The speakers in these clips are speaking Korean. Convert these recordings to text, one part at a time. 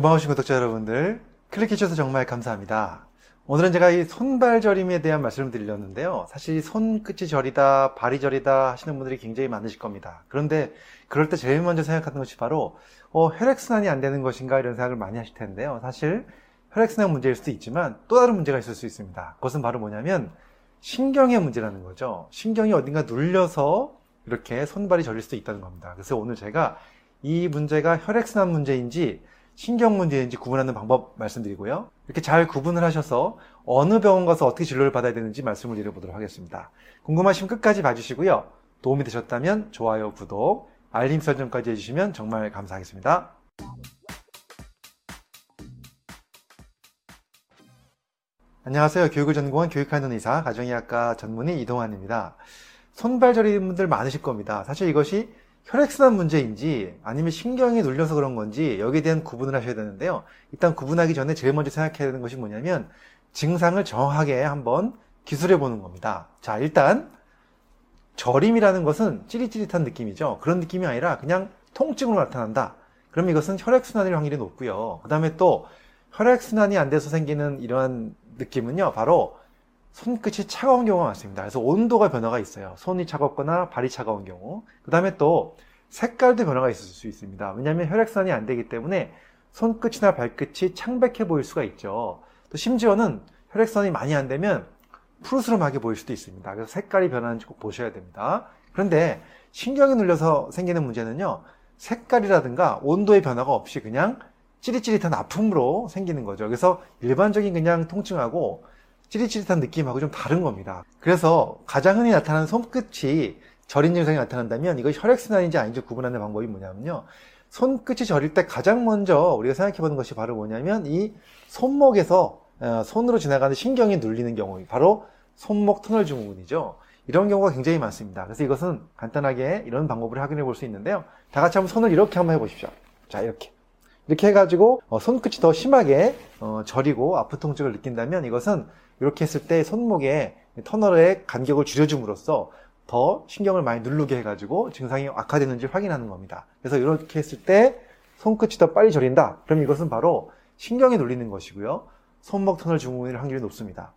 고마우신 구독자 여러분들 클릭해주셔서 정말 감사합니다. 오늘은 제가 이 손발 저림에 대한 말씀을 드리려는데요. 사실 손끝이 저리다, 발이 저리다 하시는 분들이 굉장히 많으실 겁니다. 그런데 그럴 때 제일 먼저 생각하는 것이 바로 어, 혈액순환이 안 되는 것인가 이런 생각을 많이 하실 텐데요. 사실 혈액순환 문제일 수도 있지만 또 다른 문제가 있을 수 있습니다. 그것은 바로 뭐냐면 신경의 문제라는 거죠. 신경이 어딘가 눌려서 이렇게 손발이 저릴 수도 있다는 겁니다. 그래서 오늘 제가 이 문제가 혈액순환 문제인지 신경 문제인지 구분하는 방법 말씀드리고요. 이렇게 잘 구분을 하셔서 어느 병원 가서 어떻게 진료를 받아야 되는지 말씀을 드려보도록 하겠습니다. 궁금하시면 끝까지 봐주시고요. 도움이 되셨다면 좋아요, 구독, 알림 설정까지 해주시면 정말 감사하겠습니다. 안녕하세요. 교육을 전공한 교육하는 의사, 가정의학과 전문의 이동환입니다. 손발 저리는 분들 많으실 겁니다. 사실 이것이 혈액순환 문제인지 아니면 신경이 눌려서 그런 건지 여기에 대한 구분을 하셔야 되는데요. 일단 구분하기 전에 제일 먼저 생각해야 되는 것이 뭐냐면 증상을 정확하게 한번 기술해 보는 겁니다. 자, 일단 저림이라는 것은 찌릿찌릿한 느낌이죠. 그런 느낌이 아니라 그냥 통증으로 나타난다. 그럼 이것은 혈액순환일 확률이 높고요. 그 다음에 또 혈액순환이 안 돼서 생기는 이러한 느낌은요, 바로 손끝이 차가운 경우가 많습니다. 그래서 온도가 변화가 있어요. 손이 차갑거나 발이 차가운 경우. 그 다음에 또 색깔도 변화가 있을 수 있습니다. 왜냐하면 혈액순환이 안 되기 때문에 손끝이나 발끝이 창백해 보일 수가 있죠. 또 심지어는 혈액순환이 많이 안 되면 푸르스름하게 보일 수도 있습니다. 그래서 색깔이 변하는지 꼭 보셔야 됩니다. 그런데 신경이 눌려서 생기는 문제는요. 색깔이라든가 온도의 변화가 없이 그냥 찌릿찌릿한 아픔으로 생기는 거죠. 그래서 일반적인 그냥 통증하고 찌릿찌릿한 느낌하고 좀 다른 겁니다. 그래서 가장 흔히 나타나는 손끝이 저린 증상이 나타난다면 이거 혈액순환인지 아닌지 구분하는 방법이 뭐냐면요. 손끝이 저릴 때 가장 먼저 우리가 생각해 보는 것이 바로 뭐냐면 이 손목에서 어, 손으로 지나가는 신경이 눌리는 경우, 바로 손목 터널 증후군이죠. 이런 경우가 굉장히 많습니다. 그래서 이것은 간단하게 이런 방법을 확인해 볼 수 있는데요. 다 같이 한번 손을 이렇게 한번 해보십시오. 자, 이렇게. 이렇게 해가지고 어, 손끝이 더 심하게 어, 저리고 아픈 통증을 느낀다면 이것은 이렇게 했을 때 손목에 터널의 간격을 줄여줌으로써 더 신경을 많이 누르게 해가지고 증상이 악화되는지 확인하는 겁니다. 그래서 이렇게 했을 때 손끝이 더 빨리 저린다. 그럼 이것은 바로 신경이 눌리는 것이고요. 손목 터널 증후군일 확률이 높습니다.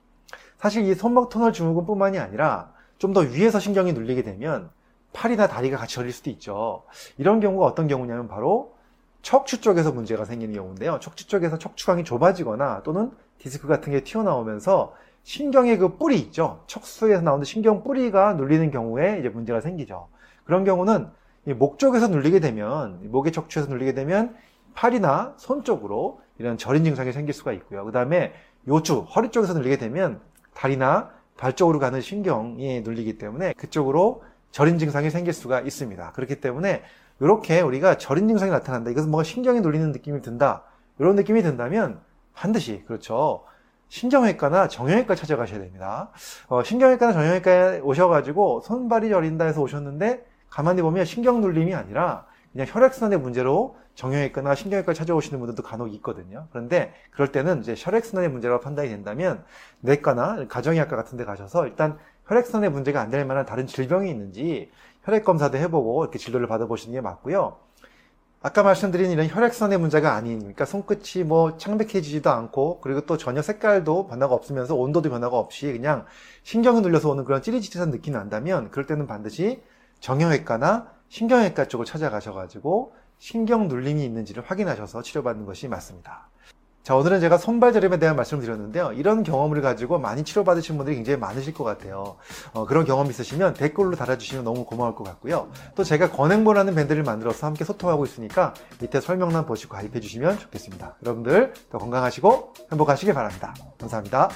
사실 이 손목 터널 증후군뿐만이 아니라 좀 더 위에서 신경이 눌리게 되면 팔이나 다리가 같이 저릴 수도 있죠. 이런 경우가 어떤 경우냐면 바로 척추 쪽에서 문제가 생기는 경우인데요. 척추 쪽에서 척추강이 좁아지거나 또는 디스크 같은 게 튀어나오면서 신경의 그 뿌리 있죠. 척수에서 나오는 신경 뿌리가 눌리는 경우에 이제 문제가 생기죠. 그런 경우는 목 쪽에서 눌리게 되면 목의 척추에서 눌리게 되면 팔이나 손 쪽으로 이런 저린 증상이 생길 수가 있고요. 그 다음에 요추, 허리 쪽에서 눌리게 되면 다리나 발 쪽으로 가는 신경이 눌리기 때문에 그쪽으로 저린 증상이 생길 수가 있습니다. 그렇기 때문에 이렇게 우리가 저린 증상이 나타난다. 이것은 뭔가 신경이 눌리는 느낌이 든다. 이런 느낌이 든다면 반드시 그렇죠. 신경외과나 정형외과 찾아가셔야 됩니다. 어, 신경외과나 정형외과에 오셔가지고 손발이 저린다 해서 오셨는데 가만히 보면 신경 눌림이 아니라 그냥 혈액순환의 문제로 정형외과나 신경외과 찾아오시는 분들도 간혹 있거든요. 그런데 그럴 때는 이제 혈액순환의 문제라고 판단이 된다면 내과나 가정의학과 같은 데 가셔서 일단 혈액순환의 문제가 안 될 만한 다른 질병이 있는지 혈액 검사도 해보고 이렇게 진료를 받아보시는 게 맞고요. 아까 말씀드린 이런 혈액순환의 문제가 아닌, 그러니까 손끝이 뭐 창백해지지도 않고, 그리고 또 전혀 색깔도 변화가 없으면서 온도도 변화가 없이 그냥 신경이 눌려서 오는 그런 찌릿찌릿한 느낌이 난다면, 그럴 때는 반드시 정형외과나 신경외과 쪽을 찾아가셔가지고 신경 눌림이 있는지를 확인하셔서 치료받는 것이 맞습니다. 자, 오늘은 제가 손발저림에 대한 말씀을 드렸는데요. 이런 경험을 가지고 많이 치료받으신 분들이 굉장히 많으실 것 같아요. 어, 그런 경험 있으시면 댓글로 달아주시면 너무 고마울 것 같고요. 또 제가 권행보라는 밴드를 만들어서 함께 소통하고 있으니까 밑에 설명란 보시고 가입해 주시면 좋겠습니다. 여러분들 더 건강하시고 행복하시길 바랍니다. 감사합니다.